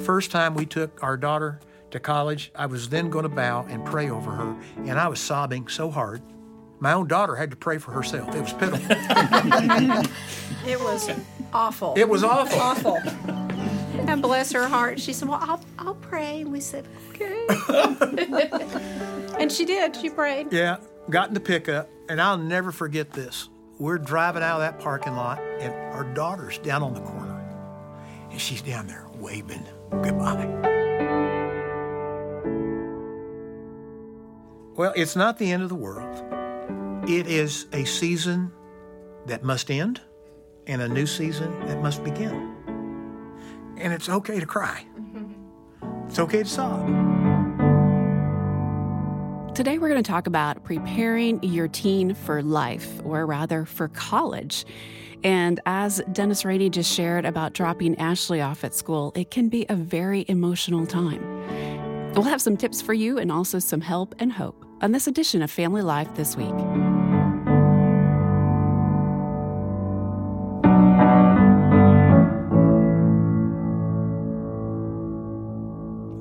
the first time we took our daughter to college, I was then going to bow and pray over her, and I was sobbing so hard. My own daughter had to pray for herself. It was pitiful. it was awful. It was awful. Awful. And bless her heart, she said, Well, I'll, I'll pray. And we said, Okay. and she did. She prayed. Yeah, got in the pickup, and I'll never forget this. We're driving out of that parking lot, and our daughter's down on the corner, and she's down there waving goodbye. Well, it's not the end of the world. It is a season that must end and a new season that must begin. And it's okay to cry. It's okay to sob. Today, we're going to talk about preparing your teen for life, or rather for college. And as Dennis Rainey just shared about dropping Ashley off at school, it can be a very emotional time. We'll have some tips for you and also some help and hope on this edition of Family Life this week.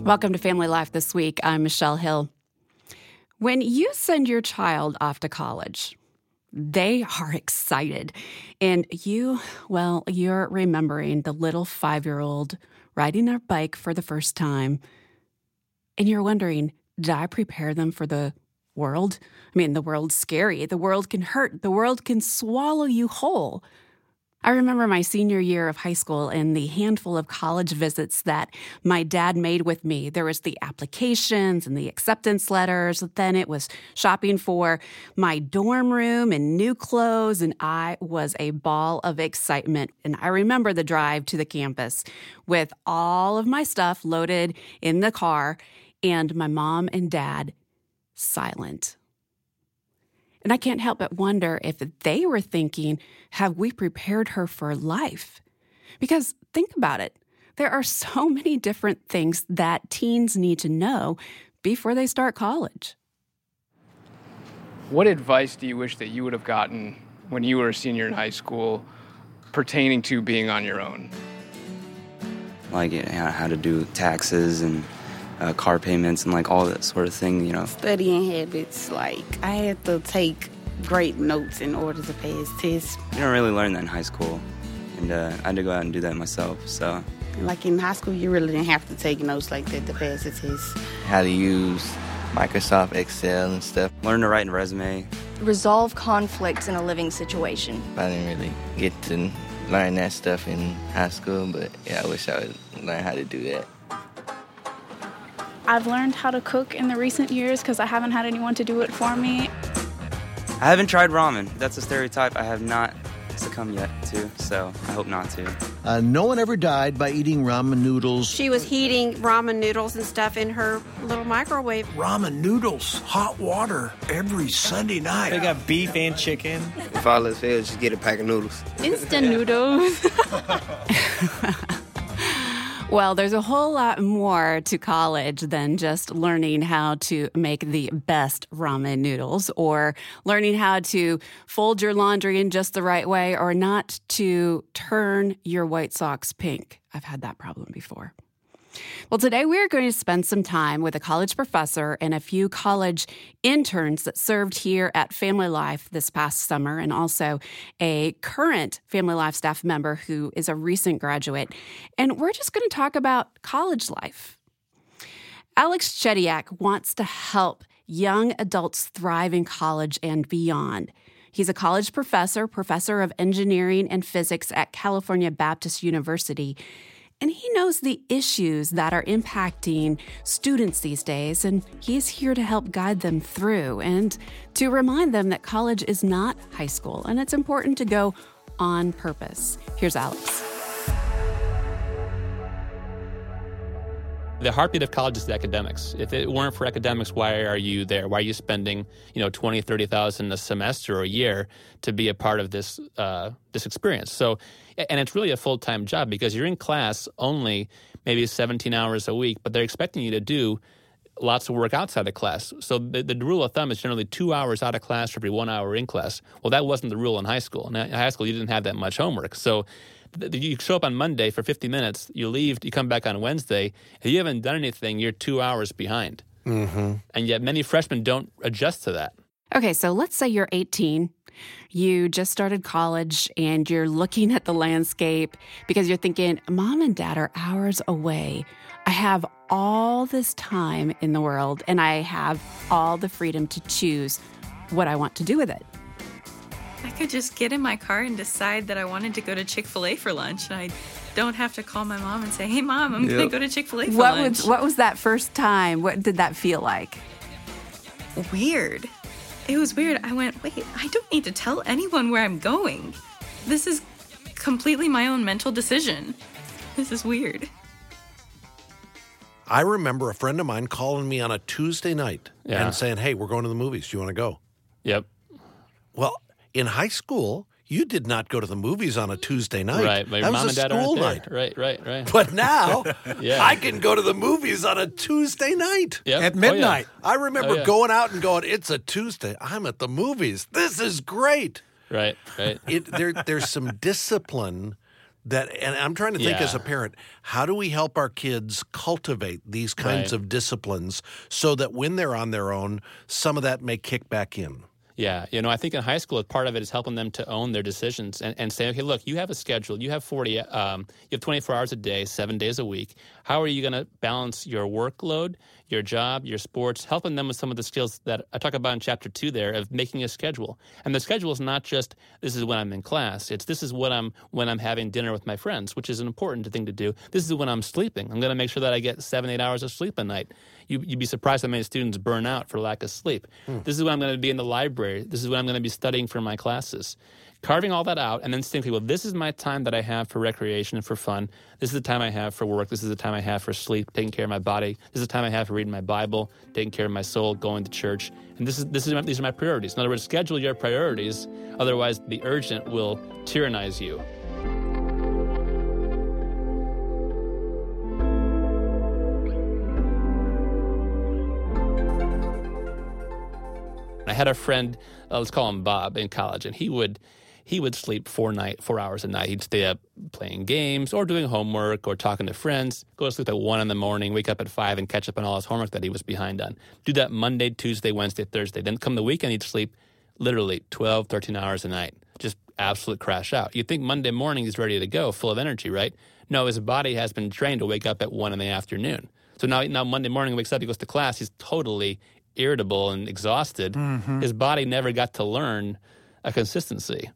Welcome to Family Life this week. I'm Michelle Hill. When you send your child off to college, they are excited. And you, well, you're remembering the little five year old riding their bike for the first time. And you're wondering, did I prepare them for the world? I mean, the world's scary. The world can hurt. The world can swallow you whole. I remember my senior year of high school and the handful of college visits that my dad made with me. There was the applications and the acceptance letters. Then it was shopping for my dorm room and new clothes. And I was a ball of excitement. And I remember the drive to the campus with all of my stuff loaded in the car and my mom and dad silent. And I can't help but wonder if they were thinking, have we prepared her for life? Because think about it. There are so many different things that teens need to know before they start college. What advice do you wish that you would have gotten when you were a senior in high school pertaining to being on your own? Like you know, how to do taxes and uh, car payments and like all that sort of thing, you know. Studying habits, like I had to take great notes in order to pass tests. You don't really learn that in high school, and uh, I had to go out and do that myself. So, like in high school, you really didn't have to take notes like that to pass the test. How to use Microsoft Excel and stuff. Learn to write a resume. Resolve conflicts in a living situation. I didn't really get to learn that stuff in high school, but yeah, I wish I would learn how to do that. I've learned how to cook in the recent years because I haven't had anyone to do it for me. I haven't tried ramen. That's a stereotype I have not succumbed yet to, so I hope not to. Uh, no one ever died by eating ramen noodles. She was heating ramen noodles and stuff in her little microwave. Ramen noodles, hot water every Sunday night. They got beef and chicken. If all else fails, just get a pack of noodles. Instant noodles. Well, there's a whole lot more to college than just learning how to make the best ramen noodles or learning how to fold your laundry in just the right way or not to turn your white socks pink. I've had that problem before. Well, today we are going to spend some time with a college professor and a few college interns that served here at Family Life this past summer, and also a current Family Life staff member who is a recent graduate. And we're just going to talk about college life. Alex Chediak wants to help young adults thrive in college and beyond. He's a college professor, professor of engineering and physics at California Baptist University and he knows the issues that are impacting students these days, and he's here to help guide them through and to remind them that college is not high school and it's important to go on purpose. Here's Alex. The heartbeat of college is the academics. If it weren't for academics, why are you there? Why are you spending, you know, 20, 30,000 a semester or a year to be a part of this uh, this experience? So, and it's really a full time job because you're in class only maybe 17 hours a week, but they're expecting you to do lots of work outside of class. So the, the, rule of thumb is generally two hours out of class for every one hour in class. Well, that wasn't the rule in high school. In high school, you didn't have that much homework. So you show up on Monday for 50 minutes, you leave, you come back on Wednesday. If you haven't done anything, you're two hours behind. Mm-hmm. And yet many freshmen don't adjust to that. Okay, so let's say you're 18. You just started college and you're looking at the landscape because you're thinking, Mom and Dad are hours away. I have all this time in the world and I have all the freedom to choose what I want to do with it. I could just get in my car and decide that I wanted to go to Chick fil A for lunch. And I don't have to call my mom and say, hey, mom, I'm going to go to Chick fil A for What lunch. was what was that first time? What did that feel like? weird. It was weird. I went, wait, I don't need to tell anyone where I'm going. This is completely my own mental decision. This is weird. I remember a friend of mine calling me on a Tuesday night Yeah. and saying, "Hey, we're going to the movies. Do you want to go?" Yep. Well, in high school, you did not go to the movies on a Tuesday night. Right. But your that mom was and a dad school aren't there. night. Right, right, right. But now, Yeah. I can go to the movies on a Tuesday night. Yep. At Oh, yeah. midnight. I remember Oh, yeah. going out and going, "It's a Tuesday. I'm at the movies. This is great." Right, right. It there there's some discipline that and I'm trying to think Yeah. as a parent, how do we help our kids cultivate these kinds Right. of disciplines so that when they're on their own, some of that may kick back in? Yeah, you know, I think in high school, part of it is helping them to own their decisions and, and say, okay, look, you have a schedule, you have forty, um, you have twenty four hours a day, seven days a week. How are you going to balance your workload, your job, your sports? Helping them with some of the skills that I talk about in chapter two there of making a schedule. And the schedule is not just this is when I'm in class; it's this is what I'm when I'm having dinner with my friends, which is an important thing to do. This is when I'm sleeping. I'm going to make sure that I get seven, eight hours of sleep a night. You, you'd be surprised how many students burn out for lack of sleep. Hmm. This is when I'm going to be in the library. This is when I'm going to be studying for my classes. Carving all that out and then thinking, well, this is my time that I have for recreation and for fun. This is the time I have for work. This is the time I have for sleep, taking care of my body. This is the time I have for reading my Bible, taking care of my soul, going to church. And this is this is my, these are my priorities. In other words, schedule your priorities. Otherwise, the urgent will tyrannize you. I had a friend, uh, let's call him Bob, in college, and he would he would sleep four night four hours a night. He'd stay up playing games or doing homework or talking to friends. Go to sleep at one in the morning, wake up at five, and catch up on all his homework that he was behind on. Do that Monday, Tuesday, Wednesday, Thursday. Then come the weekend, he'd sleep literally 12, 13 hours a night. Just absolute crash out. You'd think Monday morning he's ready to go, full of energy, right? No, his body has been trained to wake up at one in the afternoon. So now, now Monday morning he wakes up, he goes to class, he's totally irritable and exhausted. Mm-hmm. His body never got to learn a consistency.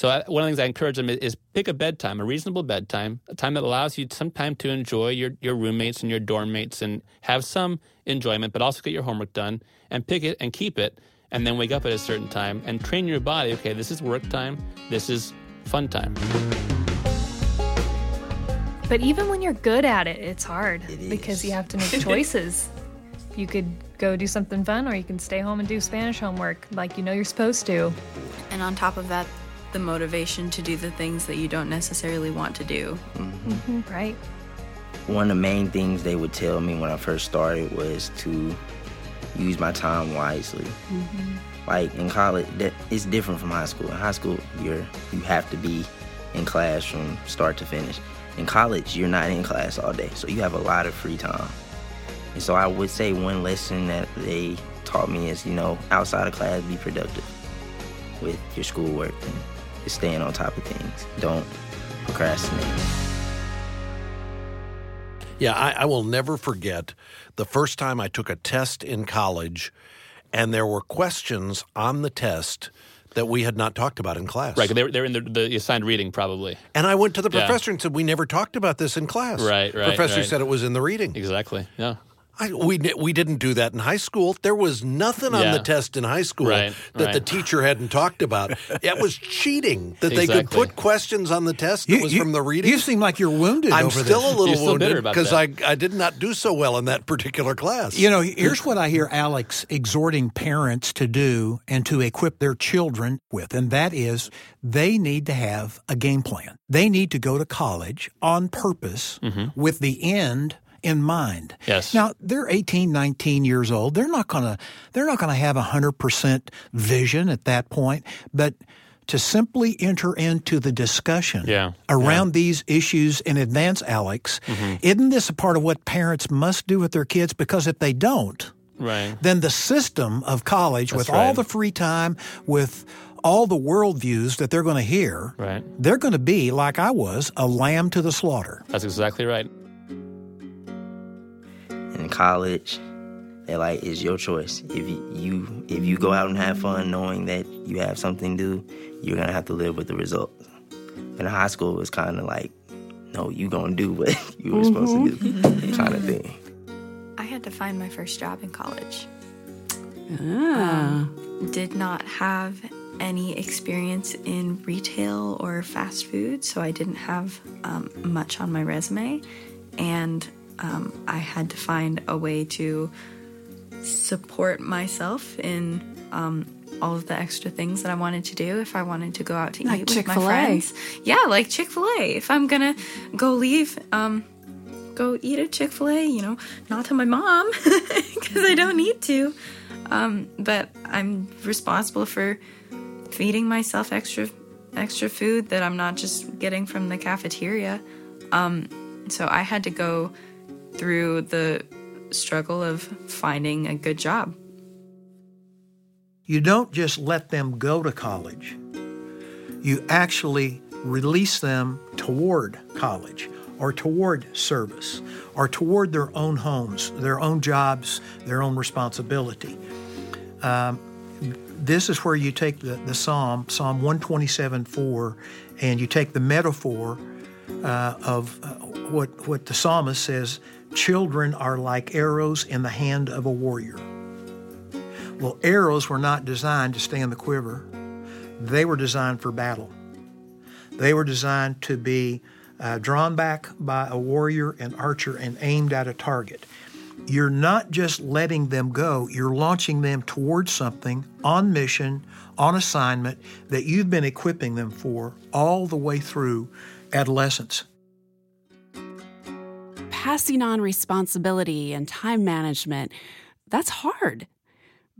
So I, one of the things I encourage them is, is pick a bedtime, a reasonable bedtime, a time that allows you some time to enjoy your, your roommates and your dorm mates and have some enjoyment, but also get your homework done and pick it and keep it and then wake up at a certain time and train your body. Okay, this is work time. This is fun time. But even when you're good at it, it's hard because you have to make choices. you could go do something fun or you can stay home and do Spanish homework like you know you're supposed to. And on top of that, the motivation to do the things that you don't necessarily want to do. Mm-hmm. Right. One of the main things they would tell me when I first started was to use my time wisely. Like in college, that it's different from high school. In high school, you're you have to be in class from start to finish. In college, you're not in class all day, so you have a lot of free time. And so I would say one lesson that they taught me is, you know, outside of class, be productive with your schoolwork and just staying on top of things. Don't procrastinate. Yeah, I, I will never forget the first time I took a test in college, and there were questions on the test that we had not talked about in class. Right, they're, they're in the, the assigned reading probably. And I went to the Yeah. professor and said, "We never talked about this in class." Right, right. Professor right. said it was in the reading. Exactly. Yeah. I, we we didn't do that in high school. There was nothing on the test in high school Right, that the teacher hadn't talked about. it was cheating that they could put questions on the test that You- was you- from the reading. You seem like you're wounded I'm over still this. a little still wounded because. I I did not do so well in that particular class. You know, here's what I hear Alex exhorting parents to do and to equip their children with, and that is they need to have a game plan. They need to go to college on purpose with the end in mind. Yes. Now, they're 18, 19 years old. They're not going to they're not going to have 100% vision at that point, but to simply enter into the discussion Yeah. around these issues in advance, Alex. Mm-hmm. Isn't this a part of what parents must do with their kids? Because if they don't, Right. then the system of college, That's with all the free time, with all the worldviews that they're going to hear, Right. they're going to be, like I was, a lamb to the slaughter. That's exactly right. In college they're like it's your choice if you, you if you go out and have fun knowing that you have something to do you're gonna have to live with the results in high school it's kind of like no you gonna do what you were supposed to do kind of thing I had to find my first job in college. Ah. Um, did not have any experience in retail or fast food, so I didn't have um, much on my resume. And um, I had to find a way to support myself in um, all of the extra things that I wanted to do if I wanted to go out to Like eat with my Chick-fil-A. friends. Yeah, like Chick fil A. If I'm gonna go leave, um, go eat at Chick fil A, you know, not to my mom, because I don't need to. Um, but I'm responsible for feeding myself extra extra food that I'm not just getting from the cafeteria. Um, so I had to go through the struggle of finding a good job. You don't just let them go to college. You actually release them toward college or toward service or toward their own homes, their own jobs, their own responsibility. Um, this is where you take the, the Psalm, Psalm 127 4, and you take the metaphor uh, of uh, what, what the psalmist says children are like arrows in the hand of a warrior. Well, arrows were not designed to stay in the quiver, they were designed for battle. They were designed to be uh, drawn back by a warrior, an archer, and aimed at a target. You're not just letting them go, you're launching them towards something on mission, on assignment that you've been equipping them for all the way through adolescence. Passing on responsibility and time management, that's hard.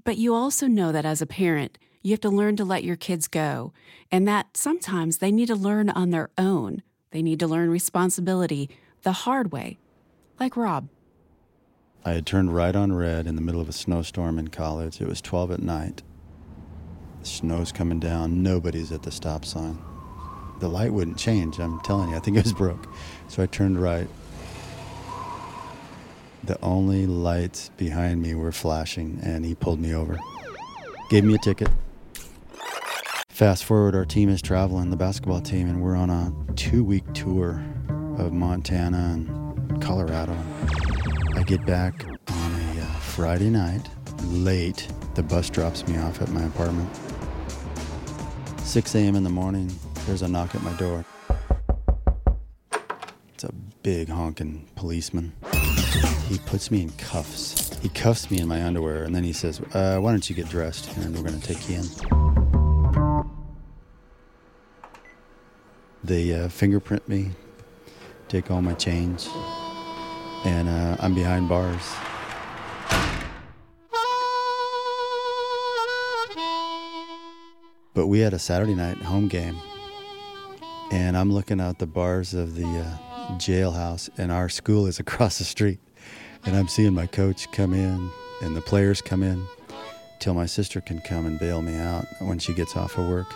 But you also know that as a parent, you have to learn to let your kids go, and that sometimes they need to learn on their own. They need to learn responsibility the hard way, like Rob. I had turned right on red in the middle of a snowstorm in college. It was 12 at night. The snow's coming down. Nobody's at the stop sign. The light wouldn't change. I'm telling you, I think it was broke. So I turned right. The only lights behind me were flashing, and he pulled me over. Gave me a ticket. Fast forward, our team is traveling, the basketball team, and we're on a two week tour of Montana and Colorado. I get back on a uh, Friday night, late. The bus drops me off at my apartment. 6 a.m. in the morning, there's a knock at my door. It's a big honking policeman. He puts me in cuffs. He cuffs me in my underwear, and then he says, uh, Why don't you get dressed, and we're going to take you in. They uh, fingerprint me, take all my change, and uh, I'm behind bars. But we had a Saturday night home game, and I'm looking out the bars of the uh, jailhouse, and our school is across the street. And I'm seeing my coach come in, and the players come in, till my sister can come and bail me out when she gets off of work.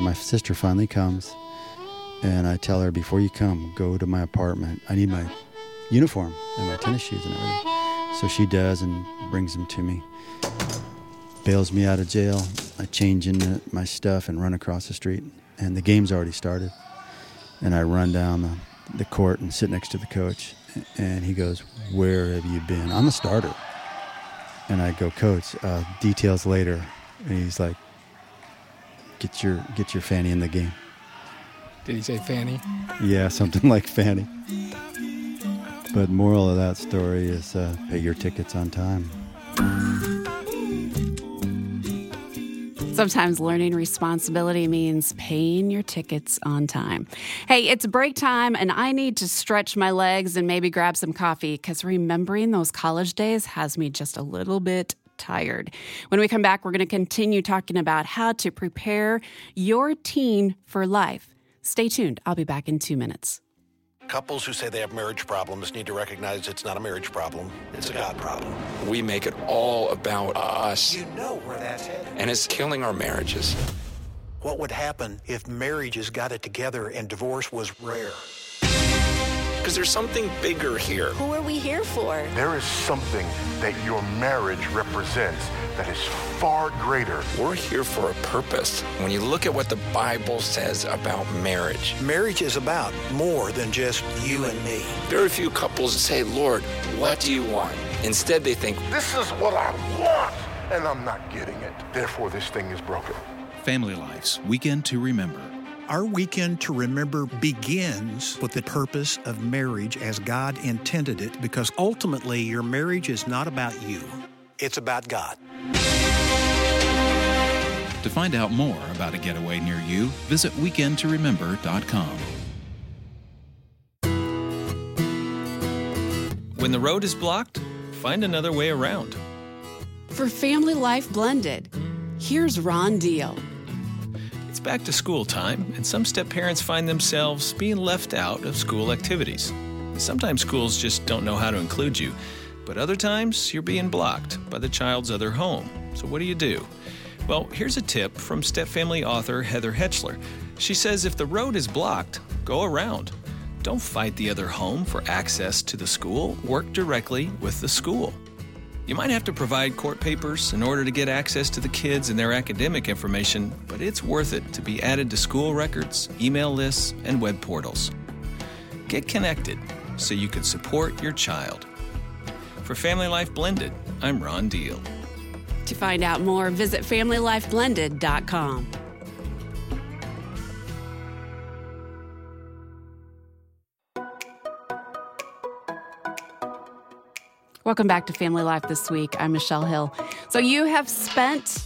My sister finally comes, and I tell her, before you come, go to my apartment. I need my uniform and my tennis shoes and everything. So she does and brings them to me. Bails me out of jail. I change into my stuff and run across the street. And the game's already started. And I run down the, the court and sit next to the coach. And he goes, Where have you been? I'm a starter. And I go, Coach, uh, details later. And he's like, Get your get your Fanny in the game. Did he say Fanny? Yeah, something like Fanny. But moral of that story is uh, pay your tickets on time. Sometimes learning responsibility means paying your tickets on time. Hey, it's break time, and I need to stretch my legs and maybe grab some coffee because remembering those college days has me just a little bit tired. When we come back, we're going to continue talking about how to prepare your teen for life. Stay tuned. I'll be back in two minutes. Couples who say they have marriage problems need to recognize it's not a marriage problem, it's a God problem. We make it all about us. You know where that's headed. And it's killing our marriages. What would happen if marriages got it together and divorce was rare? Because there's something bigger here. Who are we here for? There is something that your marriage represents that is far greater. We're here for a purpose. When you look at what the Bible says about marriage, marriage is about more than just you and me. Very few couples say, Lord, what do you want? Instead, they think, This is what I want, and I'm not getting it. Therefore, this thing is broken. Family Life's Weekend to Remember. Our weekend to remember begins with the purpose of marriage as God intended it because ultimately your marriage is not about you, it's about God. To find out more about a getaway near you, visit weekendtoremember.com. When the road is blocked, find another way around. For Family Life Blended, here's Ron Deal. Back to school time, and some step parents find themselves being left out of school activities. Sometimes schools just don't know how to include you, but other times you're being blocked by the child's other home. So, what do you do? Well, here's a tip from step family author Heather Hetchler. She says if the road is blocked, go around. Don't fight the other home for access to the school, work directly with the school. You might have to provide court papers in order to get access to the kids and their academic information, but it's worth it to be added to school records, email lists, and web portals. Get connected so you can support your child. For Family Life Blended, I'm Ron Deal. To find out more, visit FamilyLifeBlended.com. Welcome back to Family Life this week. I'm Michelle Hill. So, you have spent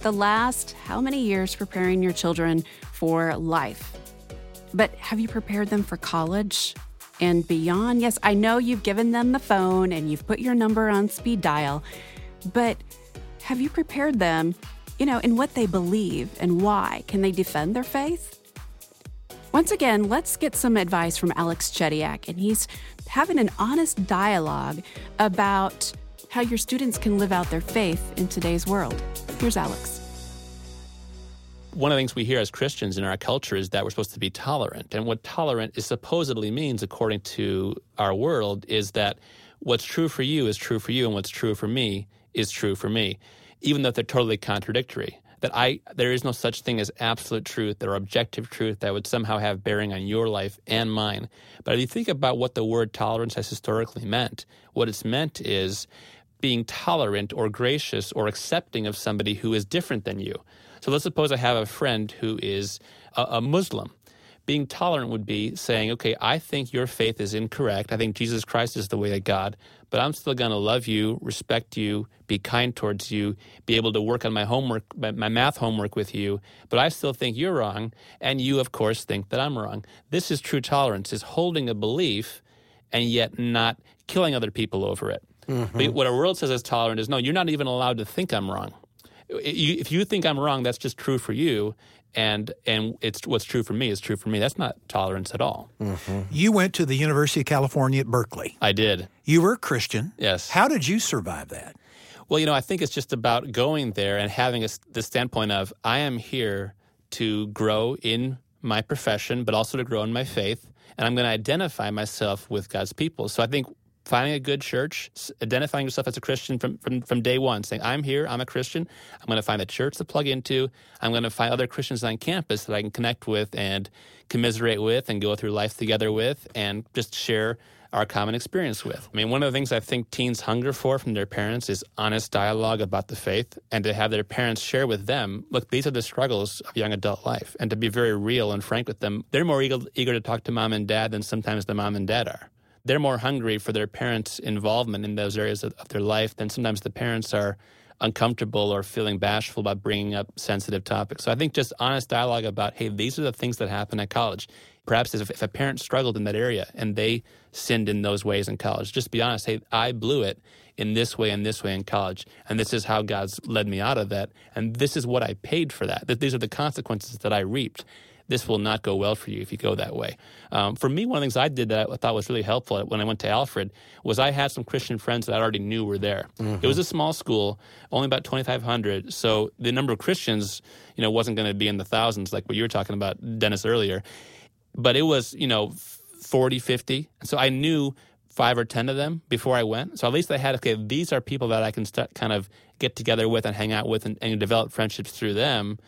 the last how many years preparing your children for life? But have you prepared them for college and beyond? Yes, I know you've given them the phone and you've put your number on speed dial, but have you prepared them, you know, in what they believe and why? Can they defend their faith? Once again, let's get some advice from Alex Chediak, and he's having an honest dialogue about how your students can live out their faith in today's world. Here's Alex. One of the things we hear as Christians in our culture is that we're supposed to be tolerant. And what tolerant is supposedly means, according to our world, is that what's true for you is true for you, and what's true for me is true for me, even though they're totally contradictory that I there is no such thing as absolute truth or objective truth that would somehow have bearing on your life and mine. But if you think about what the word tolerance has historically meant, what it's meant is being tolerant or gracious or accepting of somebody who is different than you. So let's suppose I have a friend who is a, a Muslim being tolerant would be saying, okay, I think your faith is incorrect. I think Jesus Christ is the way of God, but I'm still going to love you, respect you, be kind towards you, be able to work on my homework, my, math homework with you, but I still think you're wrong, and you, of course, think that I'm wrong. This is true tolerance, is holding a belief and yet not killing other people over it. Mm-hmm. But what our world says is tolerant is no, you're not even allowed to think I'm wrong. If you think I'm wrong, that's just true for you, and and it's what's true for me is true for me. That's not tolerance at all. Mm-hmm. You went to the University of California at Berkeley. I did. You were a Christian. Yes. How did you survive that? Well, you know, I think it's just about going there and having a, the standpoint of I am here to grow in my profession, but also to grow in my faith, and I'm going to identify myself with God's people. So I think finding a good church, identifying yourself as a Christian from, from, from day one, saying, I'm here, I'm a Christian, I'm going to find a church to plug into, I'm going to find other Christians on campus that I can connect with and commiserate with and go through life together with and just share our common experience with. I mean, one of the things I think teens hunger for from their parents is honest dialogue about the faith and to have their parents share with them, look, these are the struggles of young adult life, and to be very real and frank with them. They're more eager, eager to talk to mom and dad than sometimes the mom and dad are they're more hungry for their parents' involvement in those areas of, of, their life than sometimes the parents are uncomfortable or feeling bashful about bringing up sensitive topics. So I think just honest dialogue about, hey, these are the things that happen at college. Perhaps if, if a parent struggled in that area and they sinned in those ways in college, just be honest. Hey, I blew it in this way and this way in college, and this is how God's led me out of that, and this is what I paid for that. That these are the consequences that I reaped this will not go well for you if you go that way. Um, for me, one of the things I did that I thought was really helpful when I went to Alfred was I had some Christian friends that I already knew were there. Mm-hmm. It was a small school, only about 2,500, so the number of Christians, you know, wasn't going to be in the thousands like what you were talking about, Dennis, earlier. But it was, you know, 40, 50. So I knew five or 10 of them before I went. So at least I had, okay, these are people that I can start kind of get together with and hang out with and, and develop friendships through them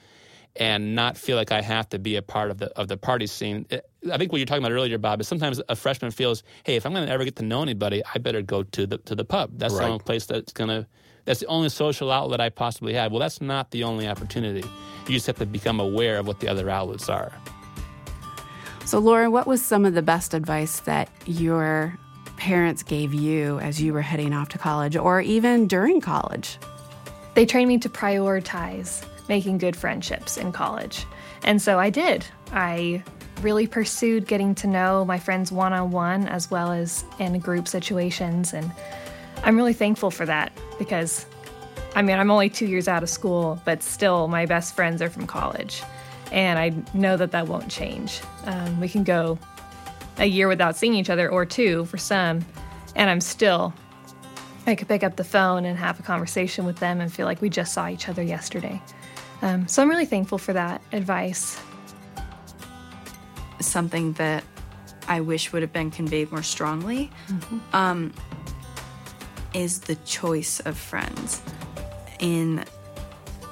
and not feel like I have to be a part of the of the party scene. Eh, I think what you're talking about earlier, Bob, is sometimes a freshman feels, hey, if I'm going to ever get to know anybody, I better go to the to the pub. That's Right. the only place that's going to. That's the only social outlet I possibly have. Well, that's not the only opportunity. You just have to become aware of what the other outlets are. So, Lauren, what was some of the best advice that your parents gave you as you were heading off to college or even during college? They trained me to prioritize making good friendships in college. And so I did. I really pursued getting to know my friends one on one as well as in group situations. And I'm really thankful for that because, I mean, I'm only two years out of school, but still my best friends are from college. And I know that that won't change. Um, we can go a year without seeing each other or two for some, and I'm still I could pick up the phone and have a conversation with them and feel like we just saw each other yesterday. Um, so I'm really thankful for that advice. something that I wish would have been conveyed more strongly um, is the choice of friends. In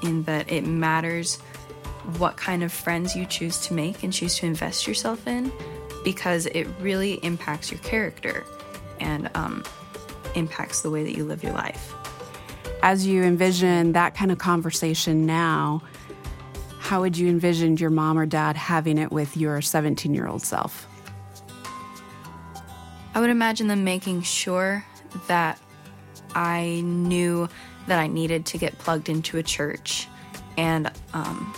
in that it matters what kind of friends you choose to make and choose to invest yourself in, because it really impacts your character and um, impacts the way that you live your life. As you envision that kind of conversation now, how would you envision your mom or dad having it with your 17 year old self? I would imagine them making sure that I knew that I needed to get plugged into a church and um,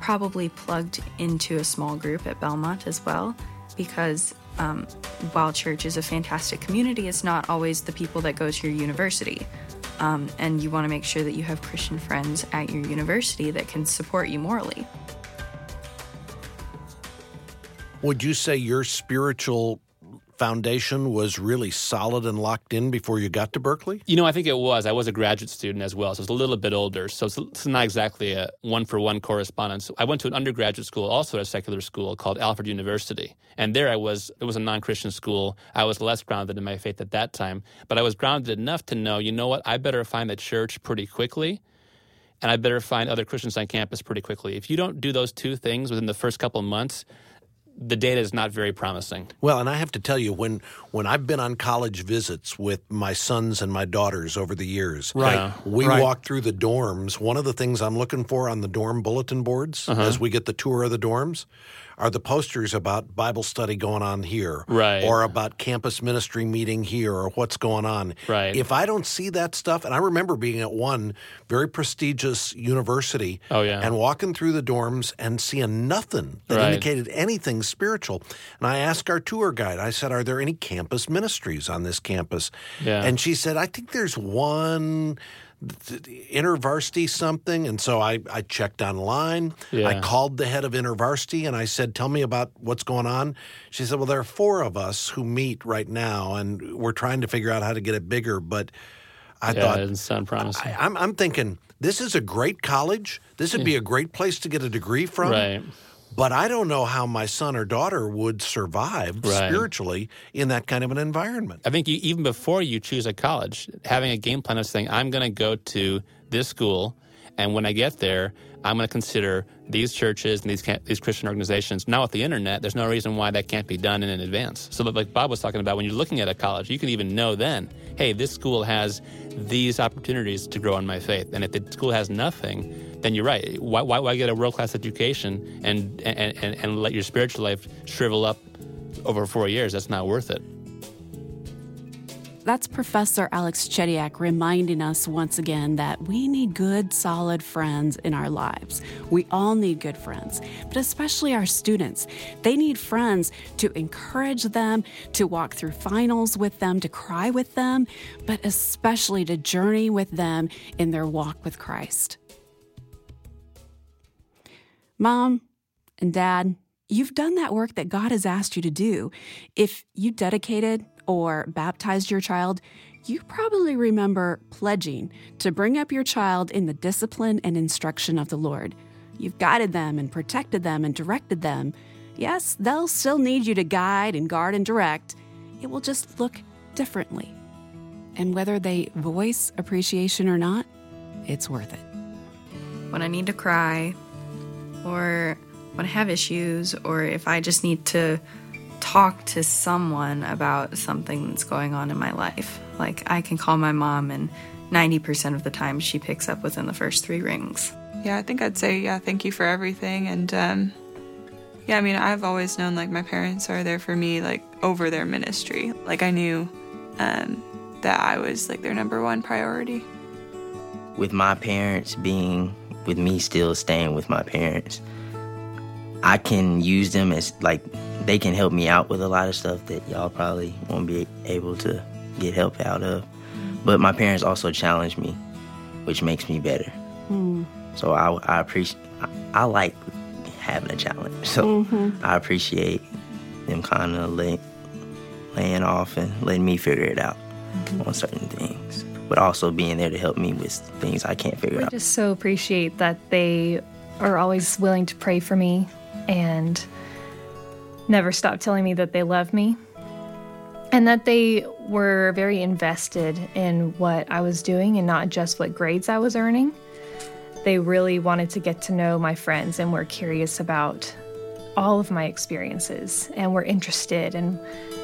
probably plugged into a small group at Belmont as well, because um, while church is a fantastic community, it's not always the people that go to your university. Um, and you want to make sure that you have Christian friends at your university that can support you morally. Would you say your spiritual foundation was really solid and locked in before you got to Berkeley? You know, I think it was. I was a graduate student as well, so it's a little bit older. So it's, it's not exactly a one for one correspondence. I went to an undergraduate school, also a secular school called Alfred University, and there I was. It was a non Christian school. I was less grounded in my faith at that time, but I was grounded enough to know, you know what, I better find a church pretty quickly. And I better find other Christians on campus pretty quickly. If you don't do those two things within the first couple of months, the data is not very promising. Well, and I have to tell you, when when I've been on college visits with my sons and my daughters over the years, Right. Yeah. we Right. walk through the dorms. One of the things I'm looking for on the dorm bulletin boards Uh-huh. as we get the tour of the dorms are the posters about Bible study going on here, Right. or about campus ministry meeting here, or what's going on. Right. If I don't see that stuff, and I remember being at one very prestigious university, Oh, yeah. and walking through the dorms and seeing nothing that Right. indicated anything spiritual. And I asked our tour guide, I said, Are there any campus ministries on this campus? Yeah. And she said, I think there's one intervarsity something and so I, I checked online Yeah. i called the head of intervarsity and i said tell me about what's going on she said well there are four of us who meet right now and we're trying to figure out how to get it bigger but i yeah, thought it doesn't sound promising. I, I'm, I'm thinking this is a great college. This would be a great place to get a degree from. Right. But I don't know how my son or daughter would survive Right. spiritually in that kind of an environment. I think you, even before you choose a college, having a game plan of saying, I'm going to go to this school, and when I get there, I'm going to consider these churches and these these Christian organizations. Now with the internet, there's no reason why that can't be done in advance. So, like Bob was talking about, when you're looking at a college, you can even know then, hey, this school has these opportunities to grow in my faith. And if the school has nothing, then you're right. Why, why, why get a world class education and, and, and, and let your spiritual life shrivel up over four years? That's not worth it. That's Professor Alex Chediak reminding us once again that we need good, solid friends in our lives. We all need good friends, but especially our students. They need friends to encourage them, to walk through finals with them, to cry with them, but especially to journey with them in their walk with Christ. Mom and Dad, you've done that work that God has asked you to do. If you dedicated or baptized your child, you probably remember pledging to bring up your child in the discipline and instruction of the Lord. You've guided them and protected them and directed them. Yes, they'll still need you to guide and guard and direct. It will just look differently. And whether they voice appreciation or not, it's worth it. When I need to cry, or when I have issues, or if I just need to talk to someone about something that's going on in my life. Like, I can call my mom, and 90% of the time she picks up within the first three rings. Yeah, I think I'd say, yeah, thank you for everything. And, um, yeah, I mean, I've always known, like, my parents are there for me, like, over their ministry. Like, I knew um, that I was, like, their number one priority. With my parents being, with me still staying with my parents, I can use them as, like, they can help me out with a lot of stuff that y'all probably won't be able to get help out of. But my parents also challenge me, which makes me better. Mm. So I, I appreciate, I, I, like having a challenge. So Mhm. I appreciate them kind of lay, laying off and letting me figure it out on certain things, but also being there to help me with things I can't figure I out. just so appreciate that they are always willing to pray for me and never stopped telling me that they love me. And that they were very invested in what I was doing and not just what grades I was earning. They really wanted to get to know my friends and were curious about all of my experiences and were interested and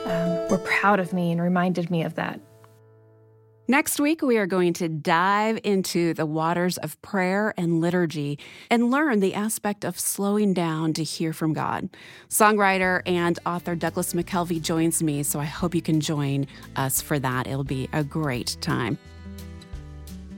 um, were proud of me and reminded me of that. Next week, we are going to dive into the waters of prayer and liturgy and learn the aspect of slowing down to hear from God. Songwriter and author Douglas McKelvey joins me, so I hope you can join us for that. It'll be a great time.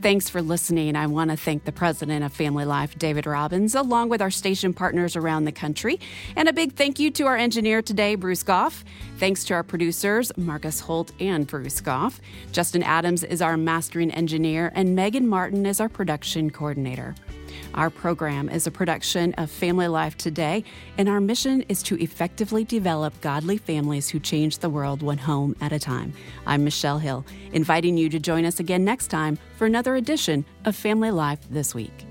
Thanks for listening. I want to thank the president of Family Life, David Robbins, along with our station partners around the country. And a big thank you to our engineer today, Bruce Goff. Thanks to our producers, Marcus Holt and Bruce Goff. Justin Adams is our mastering engineer, and Megan Martin is our production coordinator. Our program is a production of Family Life Today, and our mission is to effectively develop godly families who change the world one home at a time. I'm Michelle Hill, inviting you to join us again next time for another edition of Family Life This Week.